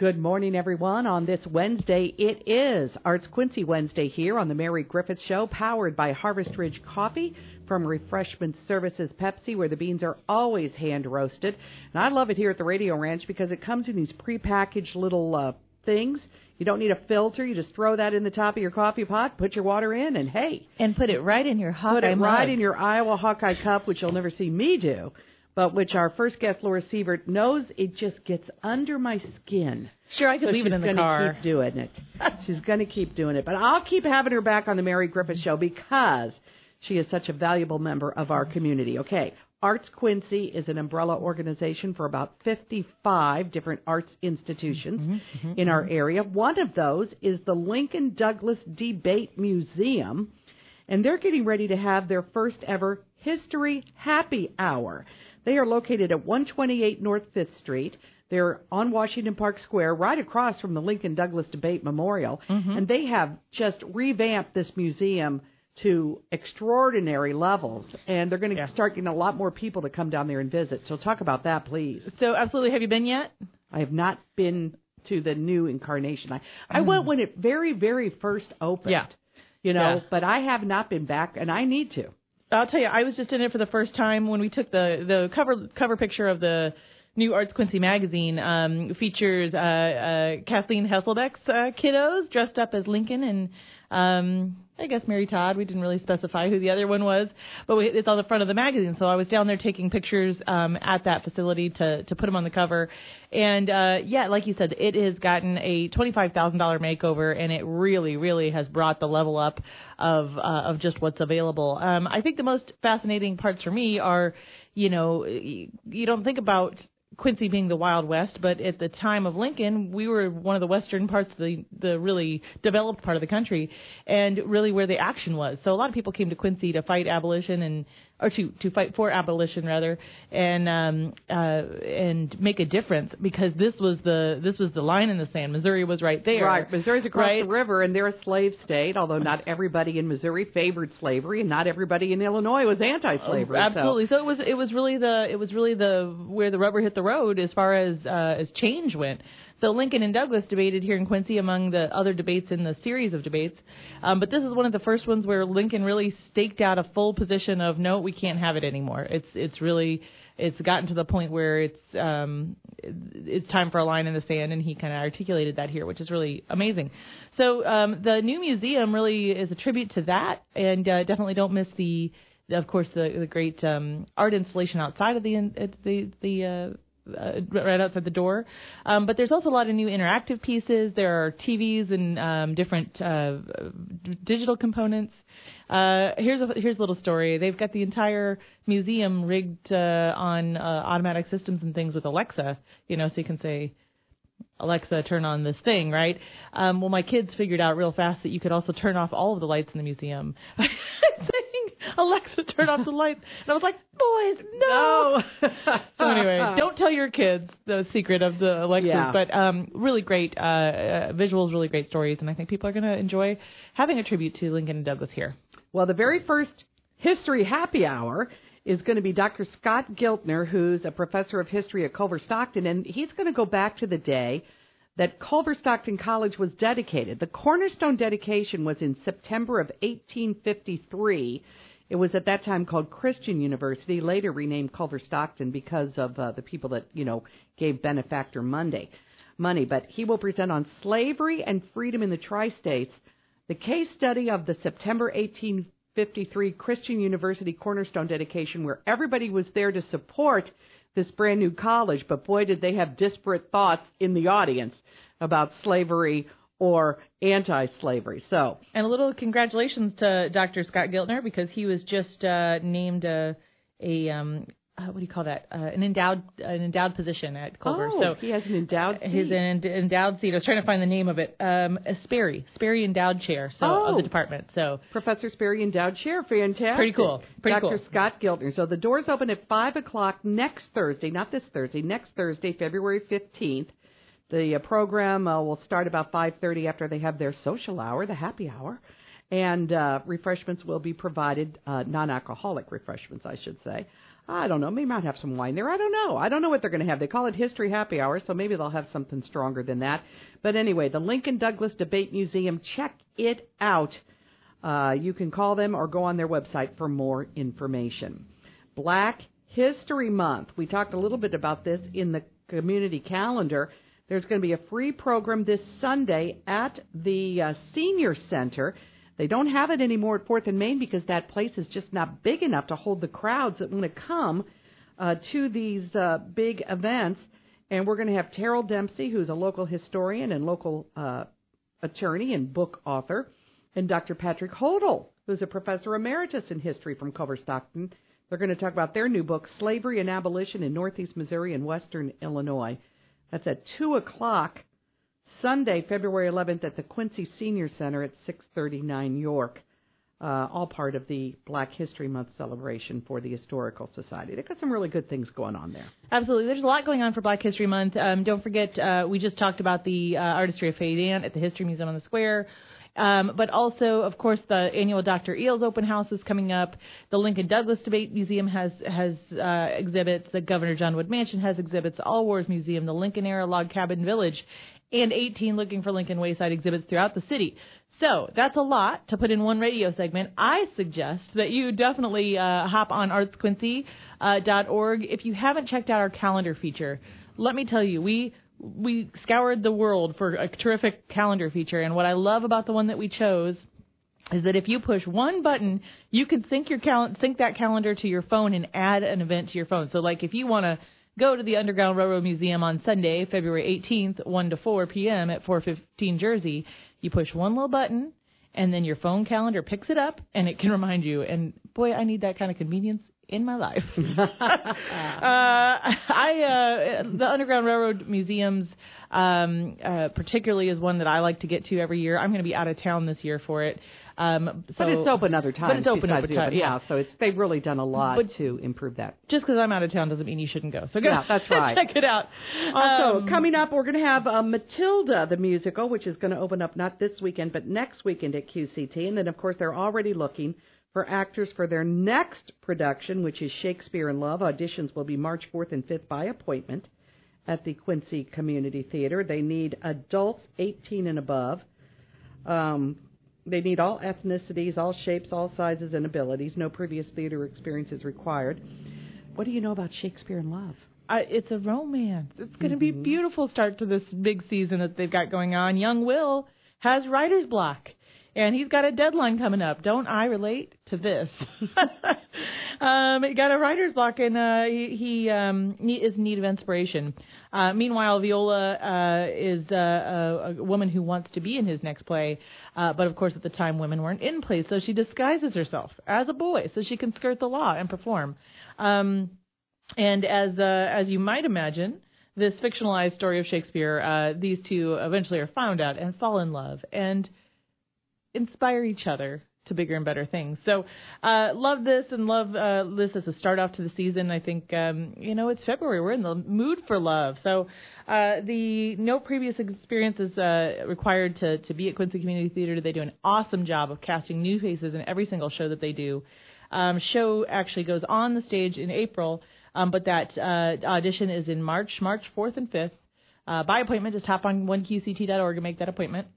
Good morning, everyone. On this Wednesday, it is Arts Quincy Wednesday here on the Mary Griffith Show, powered by Harvest Ridge Coffee from Refreshment Services Pepsi, where the beans are always hand roasted. And I love it here at the Radio Ranch because it comes in these prepackaged little uh, things. You don't need a filter. You just throw that in the top of your coffee pot, put your water in, and hey. And put it right in your Hawkeye Put it right in your Iowa Hawkeye cup, which you'll never see me do, but which our first guest, Laura Sievert, knows it just gets under my skin. Sure, I could so leave it in the car. keep doing it. she's going to keep doing it. But I'll keep having her back on the Mary Griffith Show because she is such a valuable member of our community. Okay. Arts Quincy is an umbrella organization for about 55 different arts institutions mm-hmm, mm-hmm, in our mm-hmm. area. One of those is the Lincoln Douglas Debate Museum, and they're getting ready to have their first ever History Happy Hour. They are located at 128 North Fifth Street. They're on Washington Park Square, right across from the Lincoln Douglas Debate Memorial, mm-hmm. and they have just revamped this museum to extraordinary levels, and they're going to Yeah. start getting a lot more people to come down there and visit. So talk about that, please. So, absolutely, have you been yet? I have not been to the new incarnation. I I mm. went when it very very first opened. Yeah. You know, Yeah. but I have not been back, and I need to. I'll tell you, I was just in it for the first time when we took the the cover cover picture of the new Arts Quincy magazine. Um, features uh, uh, Kathleen Hesselbeck's uh, kiddos dressed up as Lincoln and um, I guess Mary Todd. We didn't really specify who the other one was, but we, it's on the front of the magazine. So I was down there taking pictures um, at that facility to to put them on the cover. And uh, yeah, like you said, it has gotten a twenty five thousand dollar makeover, and it really, really has brought the level up of uh, of just what's available. Um, I think the most fascinating parts for me are, you know, you don't think about Quincy being the Wild West, but at the time of Lincoln, we were one of the western parts of the the really developed part of the country, and really where the action was. So a lot of people came to Quincy to fight abolition and or to to fight for abolition rather, and um uh and make a difference because this was the this was the line in the sand. Missouri was right there. Right. Missouri's across right? the river, and they're a slave state. Although not everybody in Missouri favored slavery, and not everybody in Illinois was anti-slavery. so- Absolutely. So. it was it was really the it was really the where the rubber hit the road as far as uh, as change went. So Lincoln and Douglas debated here in Quincy among the other debates in the series of debates. Um, but this is one of the first ones where Lincoln really staked out a full position of no, we can't have it anymore. It's it's really it's gotten to the point where it's um, it's time for a line in the sand, and he kind of articulated that here, which is really amazing. So um, the new museum really is a tribute to that, and uh, definitely don't miss the of course, the the great um, art installation outside of the the the uh, uh, right outside the door. Um, but there's also a lot of new interactive pieces. There are TVs and um, different uh, digital components. Uh, here's a here's a little story. They've got the entire museum rigged uh, on uh, automatic systems and things with Alexa. You know, so you can say. Alexa, turn on this thing, right? Um, well, my kids figured out real fast that you could also turn off all of the lights in the museum. Alexa, turn off the lights. And I was like, boys, no. so anyway, don't tell your kids the secret of the Alexas, Yeah. but um, really great uh, uh, visuals, really great stories, and I think people are going to enjoy having a tribute to Lincoln and Douglas here. Well, the very first history happy hour is going to be Dr. Scott Giltner, who's a professor of history at Culver Stockton, and he's going to go back to the day that Culver Stockton College was dedicated. The cornerstone dedication was in September of 1853. It was at that time called Christian University, later renamed Culver Stockton because of uh, the people that, you know, gave benefactor Monday money. But he will present on slavery and freedom in the tri-states the case study of the September 1853 Christian University Cornerstone dedication, where everybody was there to support this brand new college, but boy, did they have disparate thoughts in the audience about slavery or anti slavery. So, And a little congratulations to Dr. Scott Giltner because he was just uh, named a, a um, uh, what do you call that? Uh, an endowed an endowed position at Culver. oh, so he has an endowed his seat. end, endowed seat. I was trying to find the name of it. Um, a Sperry, Sperry endowed chair. So of Oh. the department. So Professor Sperry endowed chair. Fantastic. Pretty cool. Pretty Dr. cool. Scott Giltner. So the doors open at 5 o'clock next Thursday, not this Thursday, next Thursday, February 15th. The uh, program uh, will start about 5.30 after they have their social hour, the happy hour. And uh, refreshments will be provided, uh, non-alcoholic refreshments, I should say. I don't know. Maybe might have some wine there. I don't know. I don't know what they're going to have. They call it History Happy Hour, so maybe they'll have something stronger than that. But anyway, the Lincoln Douglas Debate Museum, check it out. Uh, you can call them or go on their website for more information. Black History Month. We talked a little bit about this in the community calendar. There's going to be a free program this Sunday at the uh, Senior Center. They don't have it anymore at Fourth and Main because that place is just not big enough to hold the crowds that want to come uh, to these uh, big events. And we're going to have Terrell Dempsey, who's a local historian and local uh, attorney and book author, and Dr. Patrick Hotle, who's a professor emeritus in history from Culver Stockton. They're going to talk about their new book, Slavery and Abolition in Northeast Missouri and Western Illinois. That's at 2 o'clock Sunday, February 11th at the Quincy Senior Center at 639 York. Uh, all part of the Black History Month celebration for the Historical Society. They've got some really good things going on there. Absolutely. There's a lot going on for Black History Month. Um, don't forget, uh, we just talked about the uh, Artistry of Faye Dant at the History Museum on the Square. Um, but also, of course, the annual Dr. Eells open house is coming up. The Lincoln Douglas Debate Museum has has uh, exhibits. The Governor John Wood Mansion has exhibits. All Wars Museum, the Lincoln Era Log Cabin Village, and 18 looking for Lincoln Wayside exhibits throughout the city. So that's a lot to put in one radio segment. I suggest that you definitely uh, hop on artsquincy.org. Uh, if you haven't checked out our calendar feature, let me tell you, we we scoured the world for a terrific calendar feature, and what I love about the one that we chose is that if you push one button, you can sync your cal- sync that calendar to your phone and add an event to your phone. So like if you want to Go to the Underground Railroad Museum on Sunday, February 18th, 1 to 4 p.m. at 415 Jersey. You push one little button, and then your phone calendar picks it up, and it can remind you. And boy, I need that kind of convenience in my life. uh, I uh, the Underground Railroad museums, um, uh, particularly, is one that I like to get to every year. I'm going to be out of town this year for it. Um, so, but it's open other times. But it's open other times. Yeah. So it's they've really done a lot but to improve that. Just because I'm out of town doesn't mean you shouldn't go. So go. Yeah, that's right. check it out. Also, um, coming up, we're going to have uh, Matilda the musical, which is going to open up not this weekend but next weekend at QCT, and then of course they're already looking for actors for their next production, which is Shakespeare in Love. Auditions will be March 4th and 5th by appointment at the Quincy Community Theater. They need adults 18 and above. Um, they need all ethnicities, all shapes, all sizes, and abilities. No previous theater experience is required. What do you know about Shakespeare in Love? Uh, it's a romance. It's going to mm-hmm. be a beautiful start to this big season that they've got going on. Young Will has writer's block, and he's got a deadline coming up. Don't I relate to this? um, he got a writer's block, and uh, he, he um, is in need of inspiration. Uh, meanwhile, Viola uh, is uh, a, a woman who wants to be in his next play, uh, but of course at the time women weren't in plays, so she disguises herself as a boy so she can skirt the law and perform. Um, and as uh, as you might imagine, this fictionalized story of Shakespeare, uh, these two eventually are found out and fall in love and inspire each other to bigger and better things. So, uh, love this and love uh, this as a start off to the season. I think um, you know it's February. We're in the mood for love. So, uh, the no previous experience is uh, required to to be at Quincy Community Theater. They do an awesome job of casting new faces in every single show that they do. Um, show actually goes on the stage in April, um, but that uh, audition is in March, March 4th and 5th. Uh, by appointment, just hop on oneqct.org and make that appointment.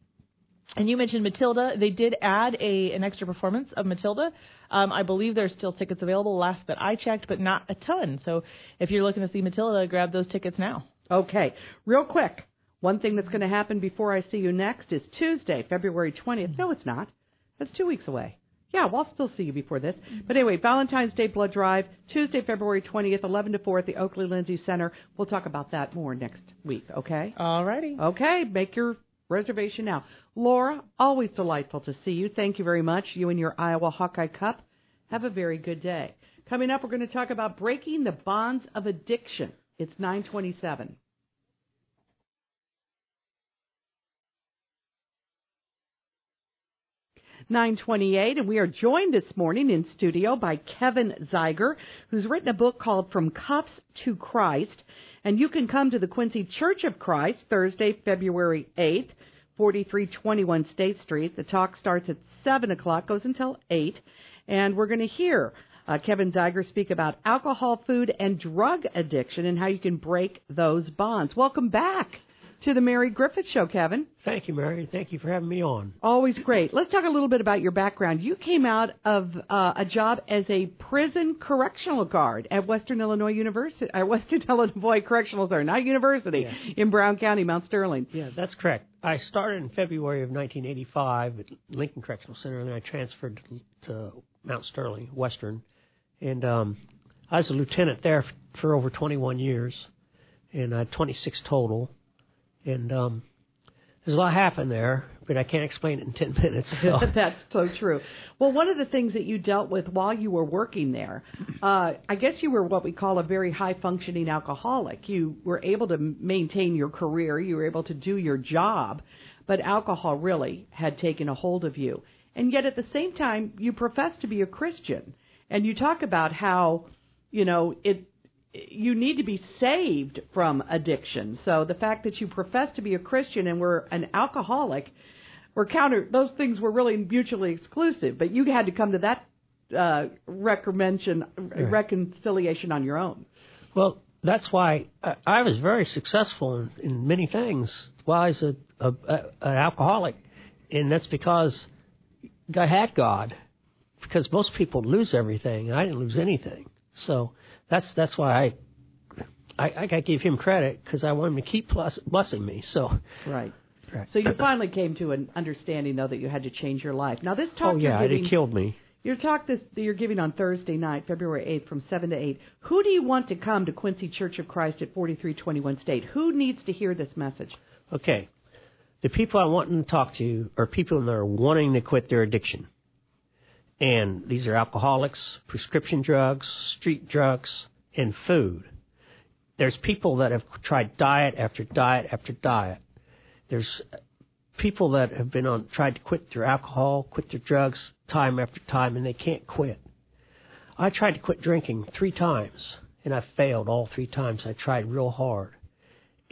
And you mentioned Matilda. They did add a an extra performance of Matilda. Um, I believe there's still tickets available. Last that I checked, but not a ton. So if you're looking to see Matilda, grab those tickets now. Okay, real quick. One thing that's going to happen before I see you next is Tuesday, February 20th. No, it's not. That's two weeks away. Yeah, well, I'll still see you before this. But anyway, Valentine's Day Blood Drive, Tuesday, February 20th, 11 to 4 at the Oakley Lindsay Center. We'll talk about that more next week, okay? All righty. Okay, make your reservation now. Laura, always delightful to see you. Thank you very much. You and your Iowa Hawkeye Cup. Have a very good day. Coming up, we're going to talk about breaking the bonds of addiction. It's 927. Nine twenty-eight, and we are joined this morning in studio by Kevin Zeiger, who's written a book called "From Cuffs to Christ." And you can come to the Quincy Church of Christ Thursday, February 8th, 4321 State Street. The talk starts at 7 o'clock, goes until 8. And we're going to hear uh, Kevin Zeiger speak about alcohol, food, and drug addiction and how you can break those bonds. Welcome back to the Mary Griffith Show, Kevin. Thank you, Mary. Thank you for having me on. Always great. Let's talk a little bit about your background. You came out of uh, a job as a prison correctional guard at Western Illinois University, uh, Western Illinois Correctional Center, not university, Yeah. in Brown County, Mount Sterling. Yeah, that's correct. I started in February of 1985 at Lincoln Correctional Center, and then I transferred to, to Mount Sterling, Western, and um, I was a lieutenant there for over 21 years, and I had 26 total, and um, there's a lot happened there, but I can't explain it in 10 minutes. So. That's so true. Well, one of the things that you dealt with while you were working there, uh, I guess you were what we call a very high functioning alcoholic. You were able to maintain your career, you were able to do your job, but alcohol really had taken a hold of you. And yet at the same time, you profess to be a Christian. And you talk about how, you know, it you need to be saved from addiction. So the fact that you profess to be a Christian and were an alcoholic were counter those things were really mutually exclusive, but you had to come to that uh, recommendation, reconciliation on your own. Well, that's why I, I was very successful in, in many things while I was a, a, a, an alcoholic, and that's because I had God. Because most people lose everything, I didn't lose anything. So that's that's why I I, I got to give him credit because I want him to keep bless, blessing me. So Right. Right. So you finally came to an understanding, though, that you had to change your life. Now, this talk oh yeah, you're it killed me. your talk this that you're giving on Thursday night, February 8th, from seven to eight. Who do you want to come to Quincy Church of Christ at 4321 State? Who needs to hear this message? Okay. The people I want to talk to are people that are wanting to quit their addiction. And these are alcoholics, prescription drugs, street drugs, and food. There's people that have tried diet after diet after diet. There's people that have been on tried to quit their alcohol, quit their drugs time after time and they can't quit. I tried to quit drinking 3 times and I failed all 3 times. I tried real hard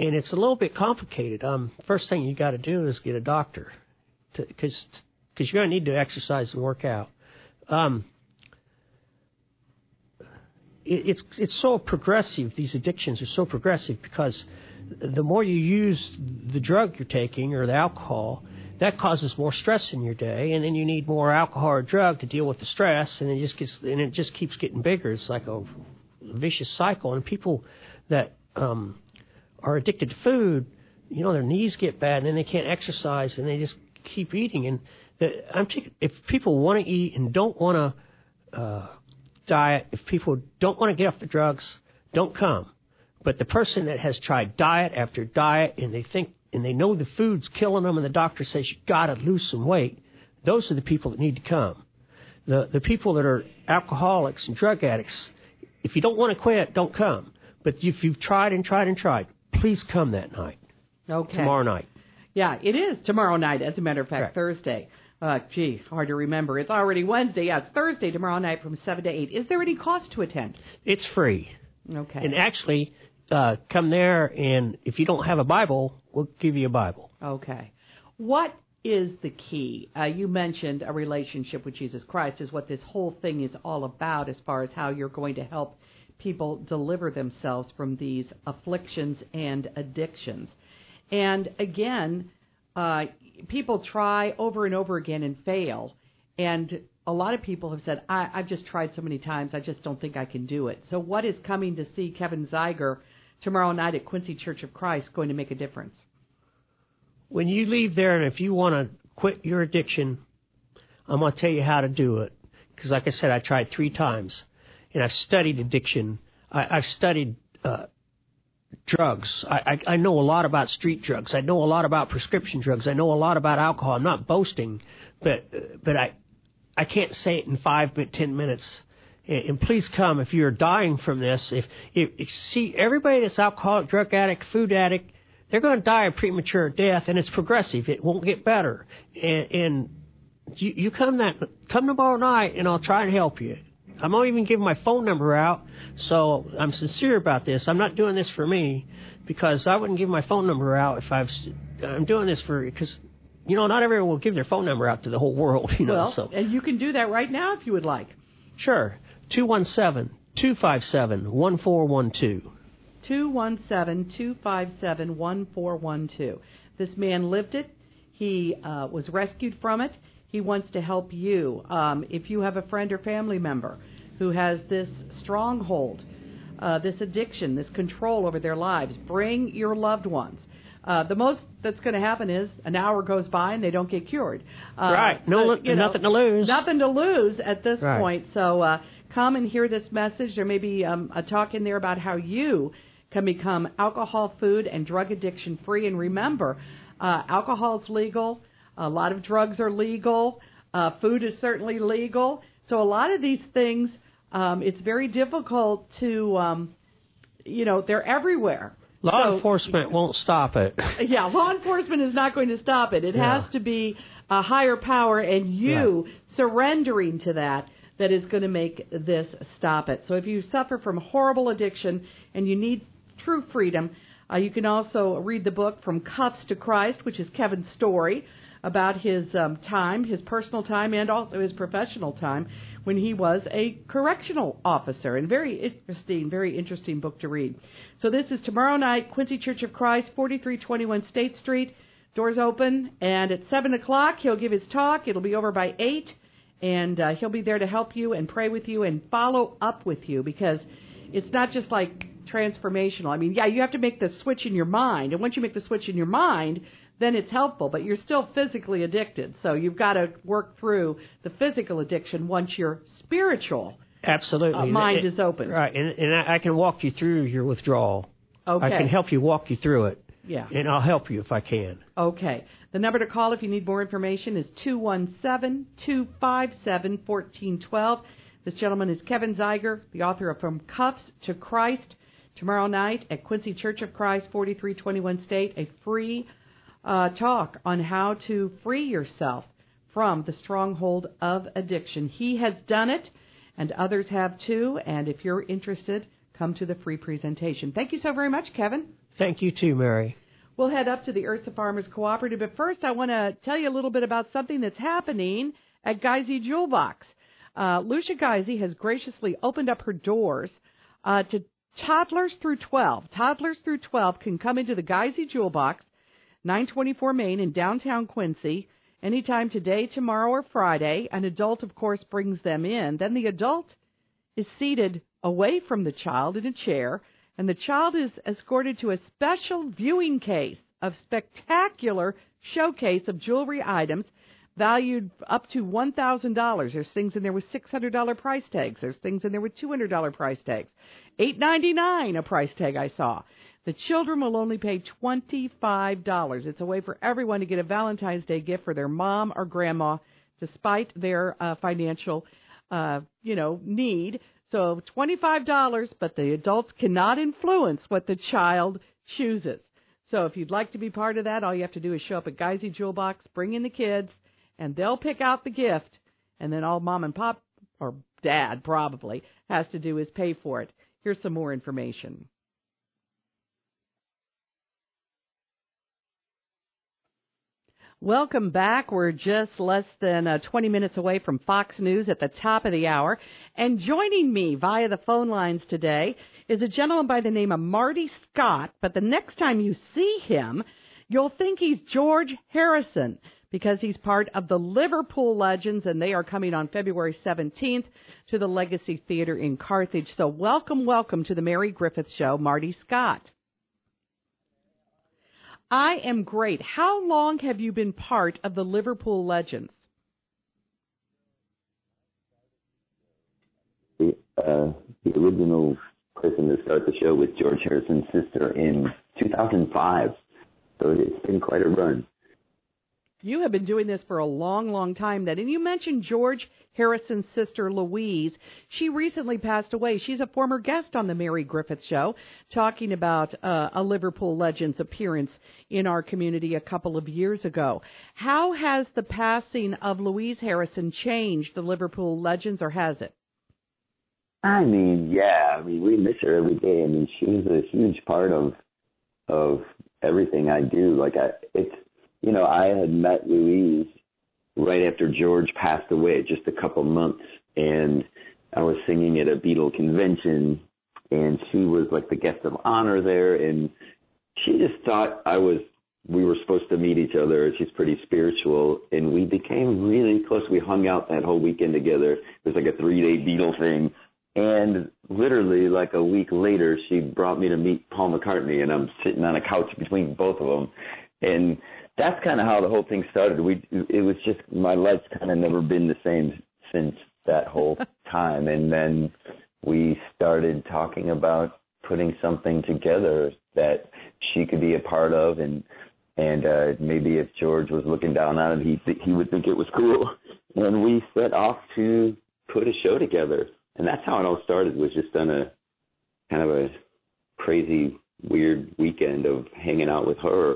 and it's a little bit complicated. Um, first thing you got to do is get a doctor, because because you're going to need to exercise and work out. Um, it, it's it's so progressive. These addictions are so progressive because the more you use the drug you're taking or the alcohol, that causes more stress in your day, and then you need more alcohol or drug to deal with the stress, and it just gets and it just keeps getting bigger. It's like a vicious cycle, and people that um, are addicted to food, you know, their knees get bad and then they can't exercise and they just keep eating. And the, I'm taking, if people want to eat and don't want to uh, diet, if people don't want to get off the drugs, don't come. But the person that has tried diet after diet and they think and they know the food's killing them and the doctor says you got to lose some weight, those are the people that need to come. The the people that are alcoholics and drug addicts, if you don't want to quit, don't come. But if you've tried and tried and tried, please come that night, Okay. tomorrow night. Yeah, it is tomorrow night, as a matter of fact, Correct. Thursday. Uh, gee, hard to remember. It's already Wednesday. Yeah, it's Thursday tomorrow night from 7 to 8. Is there any cost to attend? It's free. Okay. And actually, uh, come there, and if you don't have a Bible, we'll give you a Bible. Okay. What is the key? Uh, you mentioned a relationship with Jesus Christ is what this whole thing is all about as far as how you're going to help people deliver themselves from these afflictions and addictions. And again, uh, people try over and over again and fail. And a lot of people have said, I, I've just tried so many times, I just don't think I can do it. So, what is coming to see Kevin Zeiger tomorrow night at Quincy Church of Christ going to make a difference? When you leave there, and if you want to quit your addiction, I'm going to tell you how to do it. Because, like I said, I tried three times, and I've studied addiction. I, I've studied uh, drugs. I, I, I know a lot about street drugs. I know a lot about prescription drugs. I know a lot about alcohol. I'm not boasting, but but I I can't say it in five but ten minutes. And, and please come if you're dying from this. If, if, if see everybody that's alcoholic, drug addict, food addict, they're going to die a premature death, and it's progressive. It won't get better. And, and you, you come that come tomorrow night, and I'll try and help you. I'm not even giving my phone number out, so I'm sincere about this. I'm not doing this for me because I wouldn't give my phone number out if I've. I'm doing this for because you know not everyone will give their phone number out to the whole world. You know, Well, so and you can do that right now if you would like. sure. 217 257 1412. 217 257 1412. This man lived it. He uh, was rescued from it. He wants to help you. Um, if you have a friend or family member who has this stronghold, uh, this addiction, this control over their lives, bring your loved ones. Uh, the most that's going to happen is an hour goes by and they don't get cured. Uh, right. No, you know, nothing to lose. Nothing to lose at this Right. point. So uh, come and hear this message. There may be um, a talk in there about how you can become alcohol, food, and drug addiction free. And remember, uh, alcohol is legal. A lot of drugs are legal. Uh, food is certainly legal. So a lot of these things, um, it's very difficult to, um, you know, they're everywhere. Law So- enforcement won't stop it. yeah, law enforcement is not going to stop it. It Yeah. has to be a higher power and you surrendering to that that is going to make this stop it. So if you suffer from horrible addiction and you need true freedom, uh, you can also read the book From Cuffs to Christ, which is Kevin's story about his um, time, his personal time, and also his professional time when he was a correctional officer. And very interesting, very interesting book to read. So this is tomorrow night, Quincy Church of Christ, 4321 State Street. Doors open, and at 7 o'clock, he'll give his talk. It'll be over by 8, and uh, he'll be there to help you and pray with you and follow up with you because it's not just like transformational. I mean, yeah, you have to make the switch in your mind, and once you make the switch in your mind, then it's helpful, but you're still physically addicted. So you've got to work through the physical addiction once your spiritual Absolutely. uh, mind is open. Right, and, and I I can walk you through your withdrawal. Okay. I can help you walk you through it, Yeah. and I'll help you if I can. Okay. The number to call if you need more information is 217 257 1412. This gentleman is Kevin Zeiger, the author of From Cuffs to Christ. Tomorrow night at Quincy Church of Christ, 4321 State, a free uh, talk on how to free yourself from the stronghold of addiction. He has done it, and others have too. And if you're interested, come to the free presentation. Thank you so very much, Kevin. Thank you too, Mary. We'll head up to the Ursa Farmers Cooperative, but first I want to tell you a little bit about something that's happening at Geisy Jewel Box. Uh, Lucia Geisy has graciously opened up her doors uh, to toddlers through 12. Toddlers through 12 can come into the Geisy Jewel Box, 924 Main in downtown Quincy, anytime today, tomorrow, or Friday. An adult, of course, brings them in. Then the adult is seated away from the child in a chair, and the child is escorted to a special viewing case of spectacular showcase of jewelry items valued up to $1,000. There's things in there with $600 price tags. There's things in there with $200 price tags. $8.99 a price tag I saw. The children will only pay $25. It's a way for everyone to get a Valentine's Day gift for their mom or grandma despite their uh, financial uh, you know, need. So $25, but the adults cannot influence what the child chooses. So if you'd like to be part of that, all you have to do is show up at Geisy Jewel Box, bring in the kids, and they'll pick out the gift, and then all mom and pop, or dad probably, has to do is pay for it. Here's some more information. Welcome back. We're just less than uh, 20 minutes away from Fox News at the top of the hour. And joining me via the phone lines today is a gentleman by the name of Marty Scott. But the next time you see him, you'll think he's George Harrison because he's part of the Liverpool Legends and they are coming on February 17th to the Legacy Theater in Carthage. So welcome, welcome to the Mary Griffith Show, Marty Scott. I am great. How long have you been part of the Liverpool Legends? the, uh, the original person to start the show was George Harrison's sister in 2005. So it's been quite a run. You have been doing this for a long, long time then. And you mentioned George Harrison's sister Louise. She recently passed away. She's a former guest on the Mary Griffith Show, talking about uh, a Liverpool Legends appearance in our community a couple of years ago. How has the passing of Louise Harrison changed the Liverpool Legends, or has it? I mean, yeah, I mean, we miss her every day. I mean, she was a huge part of of everything I do. Like, I, it's, you know, I had met Louise right after George passed away, just a couple months, and I was singing at a Beatle convention, and she was like the guest of honor there, and she just thought I was. We were supposed to meet each other. She's pretty spiritual, and we became really close. We hung out that whole weekend together. It was like a three-day Beatle thing, and literally like a week later, she brought me to meet Paul McCartney, and I'm sitting on a couch between both of them, and that's kind of how the whole thing started. We it was just my life's kind of never been the same since that whole time, and then we started talking about putting something together that she could be a part of, and and uh, maybe if George was looking down on it, he he would think it was cool, and we set off to put a show together, and that's how it all started. Was just on a kind of a crazy, weird weekend of hanging out with her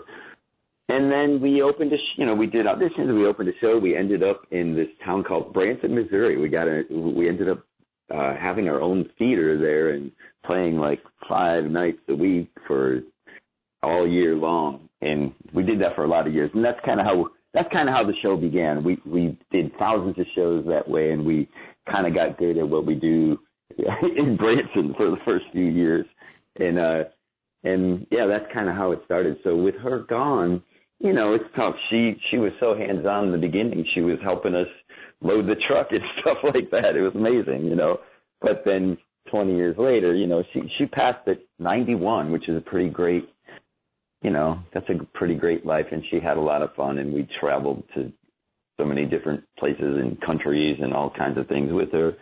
and then we opened a, you know, we did auditions. We opened a show. We ended up in this town called Branson, Missouri. We got a, we ended up uh, having our own theater there and playing like five nights a week for all year long. And we did that for a lot of years. And that's kind of how that's kind of how the show began. We we did thousands of shows that way, and we kind of got good at what we do in Branson for the first few years. And uh, and yeah, that's kind of how it started. So with her gone you know, it's tough. She she was so hands on in the beginning. She was helping us load the truck and stuff like that. It was amazing, you know. But then 20 years later, you know, she she passed at 91, which is a pretty great, you know, that's a pretty great life. And she had a lot of fun, and we traveled to so many different places and countries and all kinds of things with her.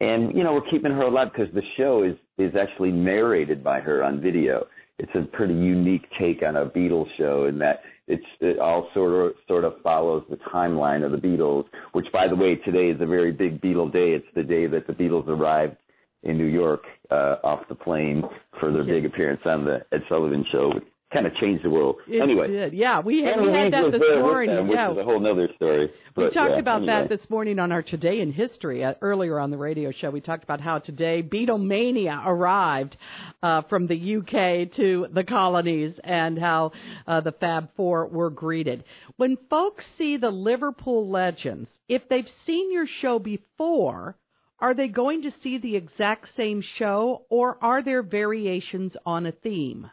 And you know, we're keeping her alive because the show is is actually narrated by her on video. It's a pretty unique take on a Beatles show in that it's it all sort of sort of follows the timeline of the Beatles, which by the way today is a very big Beatle day. It's the day that the Beatles arrived in New York uh, off the plane for their big appearance on the Ed Sullivan Show, kind of changed the world. It anyway, did. yeah, we had, we had that this morning. Them, yeah, which is a whole other story. We talked yeah, about anyway. that this morning on our Today in History uh, earlier on the radio show. We talked about how today Beatlemania arrived uh, from the UK to the colonies and how uh, the Fab Four were greeted. When folks see the Liverpool Legends, if they've seen your show before, are they going to see the exact same show or are there variations on a theme?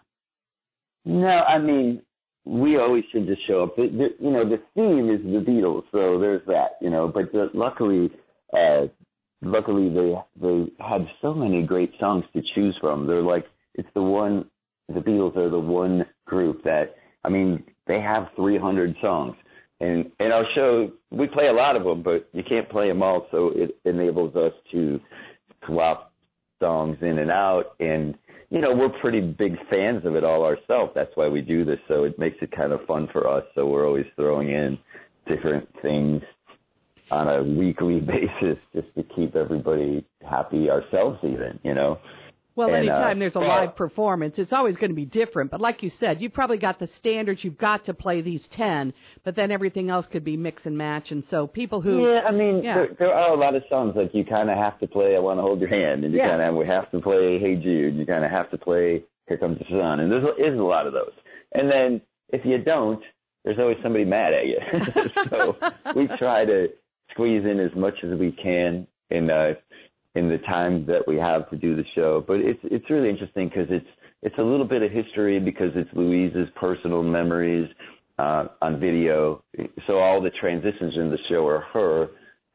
No, I mean, we always should just show up. The, the, you know, the theme is the Beatles, so there's that. You know, but the, luckily, uh, luckily they they had so many great songs to choose from. They're like it's the one. The Beatles are the one group that I mean they have 300 songs, and in our show we play a lot of them, but you can't play them all, so it enables us to swap songs in and out and you know, we're pretty big fans of it all ourselves. That's why we do this. So it makes it kind of fun for us. So we're always throwing in different things on a weekly basis just to keep everybody happy ourselves even, you know. Well, And, uh, anytime there's a well- live performance, it's always going to be different. But like you said, you've probably got the standards. You've got to play these 10, but then everything else could be mix and match. And so people who. Yeah, I mean, Yeah. There, there are a lot of songs like you kind of have to play "I Want to Hold Your Hand," and you Yeah. kind of we have to play "Hey Jude," you kind of have to play "Here Comes the Sun," and there's is a lot of those. And then if you don't, there's always somebody mad at you. so we try to squeeze in as much as we can in uh, in the time that we have to do the show. But it's it's really interesting because it's it's a little bit of history because it's Louise's personal memories uh, on video. So all the transitions in the show are her,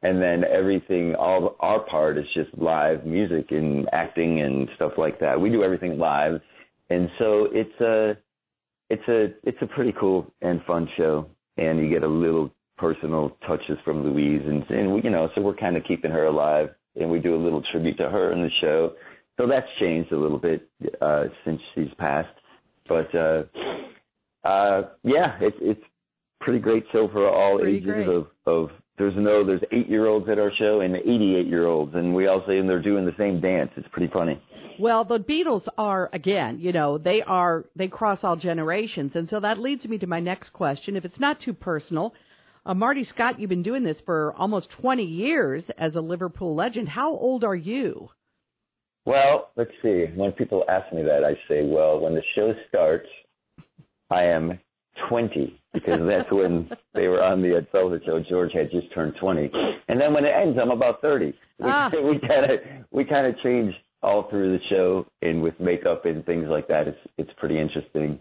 and then everything, all our part is just live music and acting and stuff like that. We do everything live, and so it's a it's a it's a pretty cool and fun show, and you get a little personal touches from Louise, and and we, you know, so we're kind of keeping her alive, and we do a little tribute to her in the show. So that's changed a little bit uh, since she's passed, but uh, uh, yeah, it's it's pretty great show for all Pretty ages great. of of. There's no there's eight year olds at our show and 88 year olds, and we all say and they're doing the same dance. It's pretty funny. Well, the Beatles are again, you know, they are they cross all generations, and so that leads me to my next question. If it's not too personal, uh, Marty Scott, you've been doing this for almost 20 years as a Liverpool legend. How old are you? Well, let's see. When people ask me that, I say, well, when the show starts, I am 20 because that's when they were on the Ed Sullivan Show. George had just turned 20, and then when it ends, I'm about 30. Ah. We kind of we kind of change all through the show, and with makeup and things like that, it's it's pretty interesting.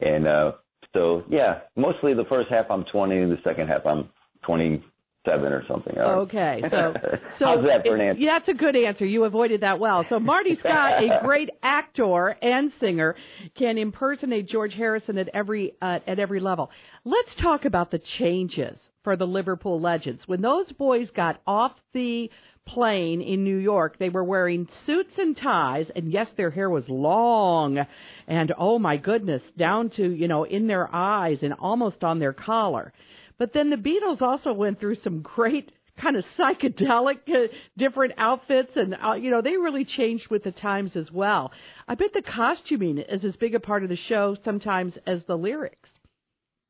And uh, so yeah, mostly the first half I'm 20, and the second half I'm 27 or something. Okay, so so how's that for an answer? Yeah, that's a good answer. You avoided that well. So Marty Scott, a great actor and singer, can impersonate George Harrison at every uh, at every level. Let's talk about the changes for the Liverpool Legends. When those boys got off the plane in New York, they were wearing suits and ties, and yes, their hair was long, and oh my goodness, down to you know in their eyes and almost on their collar. But then the Beatles also went through some great kind of psychedelic uh, different outfits and uh, you know they really changed with the times as well. I bet the costuming is as big a part of the show sometimes as the lyrics.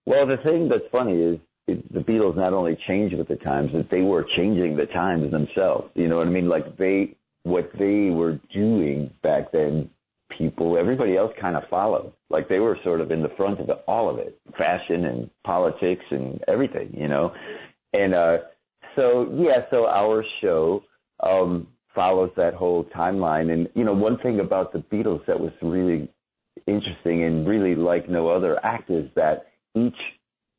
Well, the thing that's funny is it, the Beatles not only changed with the times, but they were changing the times themselves. You know what I mean? Like they, what they were doing back then, people, everybody else kind of followed. Like they were sort of in the front of all of it, fashion and politics and everything, you know? And, uh, so yeah, so our show, um, follows that whole timeline. And, you know, one thing about the Beatles that was really interesting and really like no other act is that each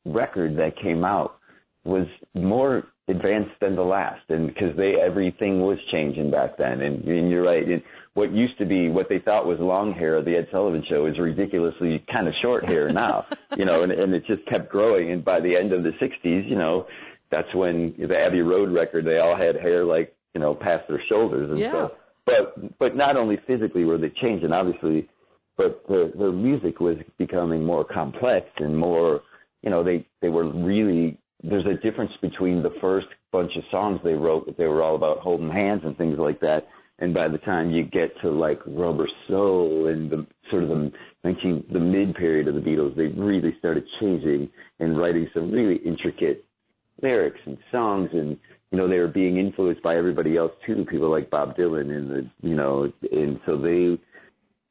record that came out was more advanced than the last and because they everything was changing back then and, and you're right and what used to be what they thought was long hair of the ed sullivan show is ridiculously kind of short hair now you know and, and it just kept growing and by the end of the sixties you know that's when the abbey road record they all had hair like you know past their shoulders and Yeah. stuff but but not only physically were they changing obviously but the the music was becoming more complex and more you know they they were really there's a difference between the first bunch of songs they wrote that they were all about holding hands and things like that and by the time you get to like rubber soul and the sort of the 19 the mid period of the beatles they really started changing and writing some really intricate lyrics and songs and you know they were being influenced by everybody else too people like bob dylan and the you know and so they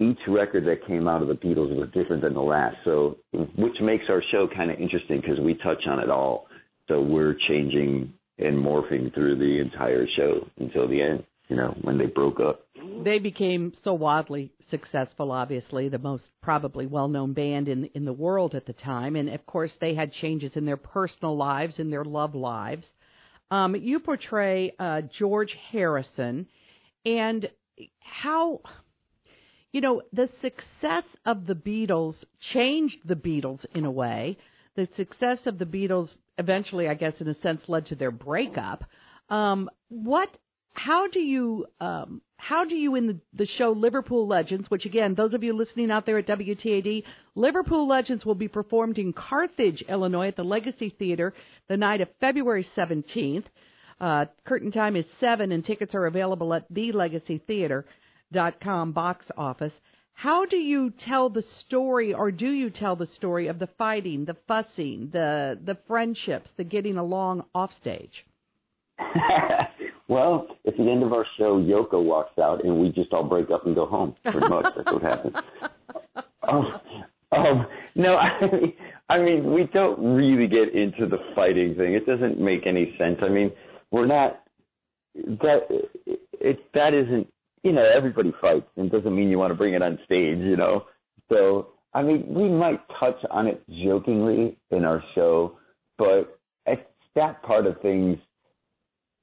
each record that came out of the Beatles was different than the last. So, which makes our show kind of interesting because we touch on it all. So we're changing and morphing through the entire show until the end. You know, when they broke up. They became so wildly successful, obviously, the most probably well known band in in the world at the time. And of course they had changes in their personal lives, in their love lives. Um, you portray uh, George Harrison and how you know, the success of the Beatles changed the Beatles in a way. The success of the Beatles eventually, I guess, in a sense, led to their breakup. Um, what? How do you? Um, how do you in the, the show Liverpool Legends, which again, those of you listening out there at WTAD, Liverpool Legends will be performed in Carthage, Illinois, at the Legacy Theater the night of February 17th. Uh, curtain time is seven, and tickets are available at the Legacy Theater com box office. How do you tell the story, or do you tell the story of the fighting, the fussing, the the friendships, the getting along off stage? well, at the end of our show, Yoko walks out, and we just all break up and go home. Pretty much, that's what happens. Um, um, no, I mean, I mean, we don't really get into the fighting thing. It doesn't make any sense. I mean, we're not that. It that isn't you know, everybody fights and it doesn't mean you want to bring it on stage, you know. So, I mean, we might touch on it jokingly in our show, but it's that part of things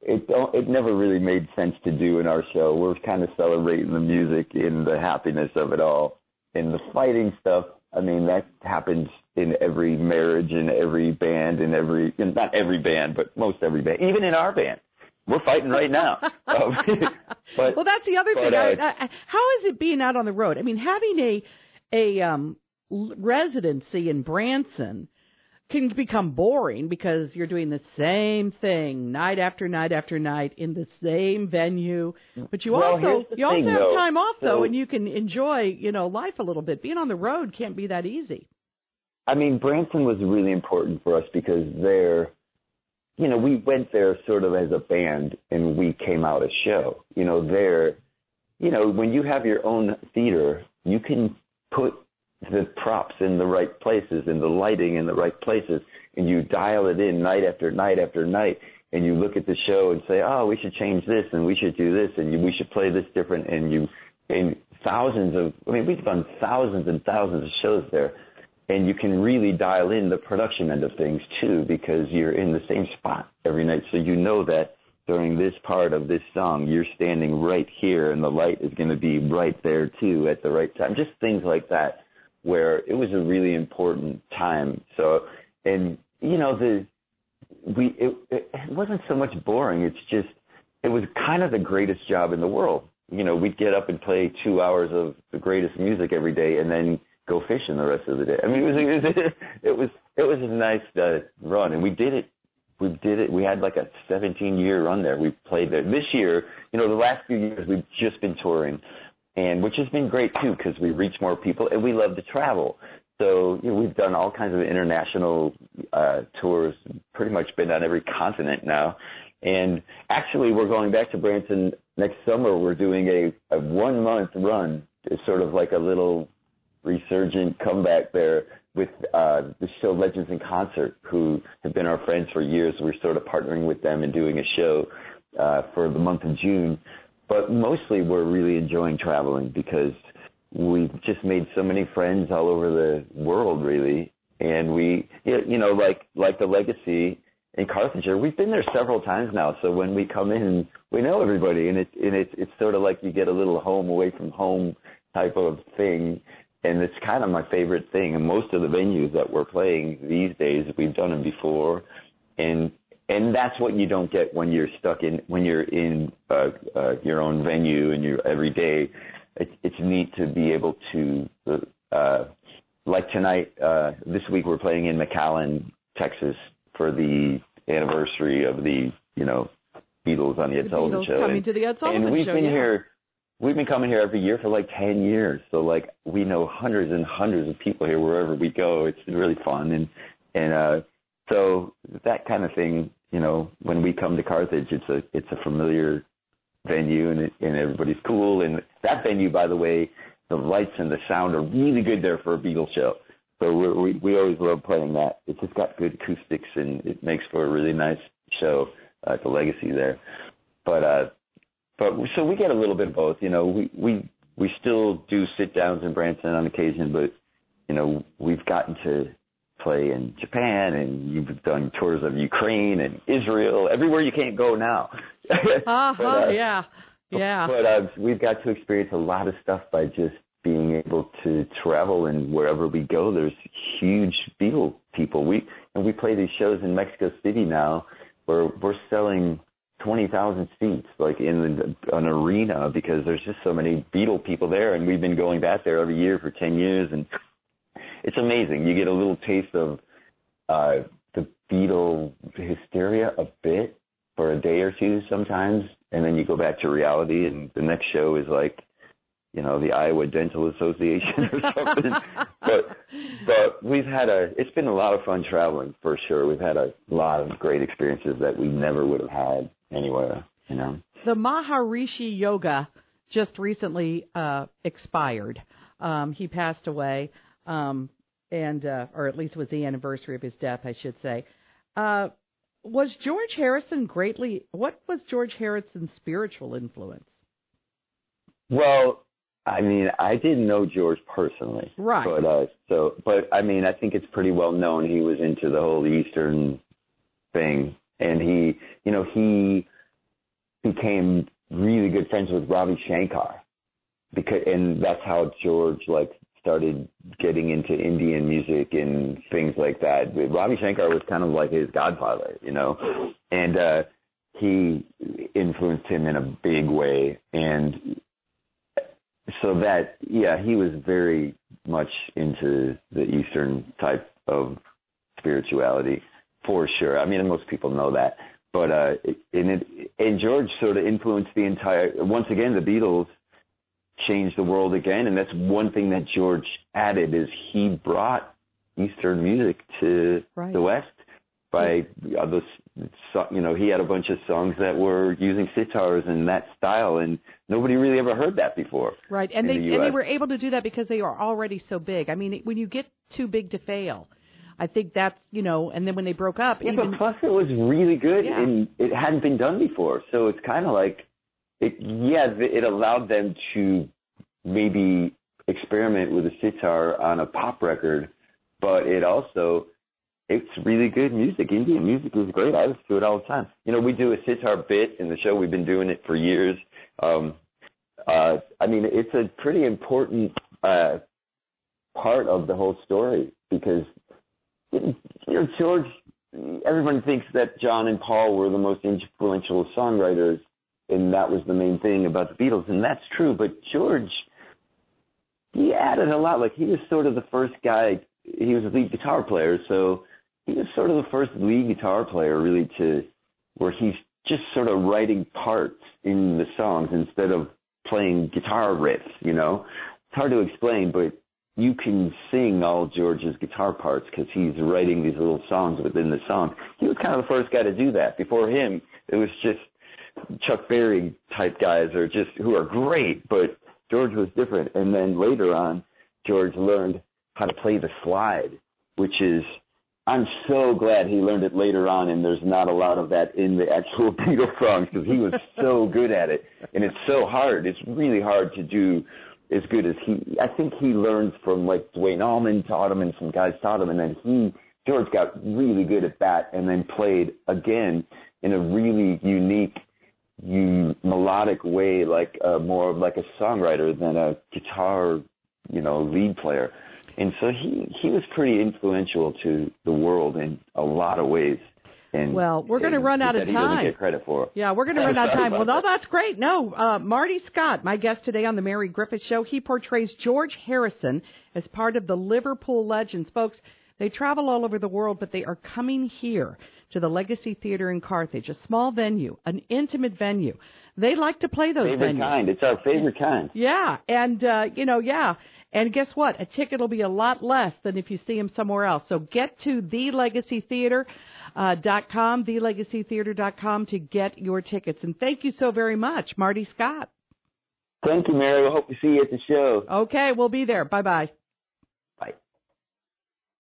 it don't it never really made sense to do in our show. We're kind of celebrating the music and the happiness of it all. And the fighting stuff, I mean, that happens in every marriage and every band and every not every band, but most every band, even in our band we're fighting right now. um, but, well, that's the other but, thing. uh, I, I, how is it being out on the road? I mean, having a a um, residency in Branson can become boring because you're doing the same thing night after night after night in the same venue. But you Well, also you also thing, have though. time off though, So- and you can enjoy you know life a little bit. Being on the road can't be that easy. I mean, Branson was really important for us because there, you know, we went there sort of as a band and we came out a show. You know, there, you know, when you have your own theater, you can put the props in the right places and the lighting in the right places and you dial it in night after night after night and you look at the show and say, oh, we should change this and we should do this and we should play this different and you and thousands of I mean we've done thousands and thousands of shows there and you can really dial in the production end of things too because you're in the same spot every night. So you know that during this part of this song you're standing right here and the light is going to be right there too at the right time. Just things like that where it was a really important time. So and you know the we it, it wasn't so much boring. It's just it was kind of the greatest job in the world. You know we'd get up and play two hours of the greatest music every day and then go fishing the rest of the day i mean it was it was it was, a nice uh, run and we did it we did it we had like a 17 year run there we played there this year you know the last few years we've just been touring and which has been great too because we reach more people and we love to travel so you know, we've done all kinds of international uh, tours, pretty much been on every continent now. And actually, we're going back to Branson next summer. We're doing a, a one month run. It's sort of like a little resurgent comeback there with uh, the show Legends in Concert, who have been our friends for years. We're sort of partnering with them and doing a show uh, for the month of June. But mostly, we're really enjoying traveling because we've just made so many friends all over the world, really. And we, you know, like like the legacy in Carthage, we've been there several times now. So when we come in, we know everybody, and it's and it's it's sort of like you get a little home away from home type of thing. And it's kind of my favorite thing. And most of the venues that we're playing these days, we've done them before, and and that's what you don't get when you're stuck in when you're in uh, uh, your own venue and you're every day it's it's neat to be able to uh, like tonight. Uh, this week we're playing in McAllen, Texas, for the anniversary of the you know Beatles on the Ed Sullivan Beatles Show. Coming and, to the Ed Sullivan and we've Show, been yeah. here. We've been coming here every year for like ten years, so like we know hundreds and hundreds of people here wherever we go. It's really fun, and and uh, so that kind of thing, you know, when we come to Carthage, it's a it's a familiar venue and it, and everybody's cool. And that venue, by the way, the lights and the sound are really good there for a Beatles show. So we're, we we always love playing that. It's just got good acoustics and it makes for a really nice show. Uh, the legacy there, but uh, but we, so we get a little bit of both. You know, we we we still do sit downs in Branson on occasion, but you know we've gotten to play in Japan and you've done tours of Ukraine and Israel, everywhere you can't go now. Uh-huh, but, uh, yeah. Yeah. But uh, we've got to experience a lot of stuff by just being able to travel and wherever we go, there's huge Beatle people. We and we play these shows in Mexico City now, where we're selling twenty thousand seats, like in the, an arena, because there's just so many Beatle people there, and we've been going back there every year for ten years, and it's amazing. You get a little taste of uh, the Beatle hysteria a bit for a day or two sometimes, and then you go back to reality, and the next show is like, you know, the Iowa Dental Association or something. but but we've had a it's been a lot of fun traveling for sure. We've had a lot of great experiences that we never would have had anywhere, you know. The Maharishi Yogi just recently uh, expired. Um, he passed away, um, and uh, or at least was the anniversary of his death, I should say. Uh, was George Harrison greatly? What was George Harrison's spiritual influence? Well, I mean, I didn't know George personally, Right. But uh, so, but I mean, I think it's pretty well known he was into the whole Eastern thing, and he, you know, he became really good friends with Ravi Shankar, because, and that's how George like started getting into Indian music and things like that. Ravi Shankar was kind of like his godfather, you know, and uh, he influenced him in a big way, and so that yeah he was very much into the eastern type of spirituality for sure. I mean most people know that but uh and it and george sort of influenced the entire once again the beatles changed the world again and that's one thing that george added is he brought eastern music to Right. the west by the so, you know, he had a bunch of songs that were using sitars and that style, and nobody really ever heard that before. Right, and they the and they were able to do that because they are already so big. I mean, when you get too big to fail, I think that's you know. And then when they broke up, Yeah, even but plus it was really good, Yeah. and it hadn't been done before. So it's kind of like, it. Yeah, it allowed them to maybe experiment with a sitar on a pop record, but it also, it's really good music. Indian music is great. I listen to it all the time. You know, we do a sitar bit in the show. We've been doing it for years. Um, uh, I mean, it's a pretty important uh, part of the whole story because you know, George, everyone thinks that John and Paul were the most influential songwriters, and that was the main thing about the Beatles, and that's true. But George, he added a lot. Like he was sort of the first guy. He was a lead guitar player, so he was sort of the first lead guitar player really to where he's just sort of writing parts in the songs instead of playing guitar riffs. You know, it's hard to explain, but you can sing all George's guitar parts because he's writing these little songs within the song. He was kind of the first guy to do that. Before him, it was just Chuck Berry type guys or just who are great, but George was different. And then later on, George learned how to play the slide, which is I'm so glad he learned it later on, and there's not a lot of that in the actual Beatles songs because he was so good at it, and it's so hard. It's really hard to do as good as he. I think he learned from like Duane Allman taught him, and some guys taught him, and then he George got really good at that, and then played again in a really unique, you, melodic way, like uh, more of like a songwriter than a guitar, you know, lead player. And so he he was pretty influential to the world in a lot of ways. And Well, we're gonna run out of that He doesn't time. get credit for. Yeah, we're going to run out of time. Well, no, that's great. No, uh, Marty Scott, my guest today on the Mary Griffith Show, he portrays George Harrison as part of the Liverpool Legends. Folks, they travel all over the world, but they are coming here to the Legacy Theater in Carthage, a small venue, an intimate venue. They like to play those Favorite venues. kind. It's our favorite kind. Yeah, and uh, you know, yeah. And guess what? A ticket will be a lot less than if you see him somewhere else. So get to thelegacytheater.com, uh, dot com, thelegacytheater.com to get your tickets. And thank you so very much, Marty Scott. Thank you, Mary. We hope to see you at the show. Okay, we'll be there. Bye bye.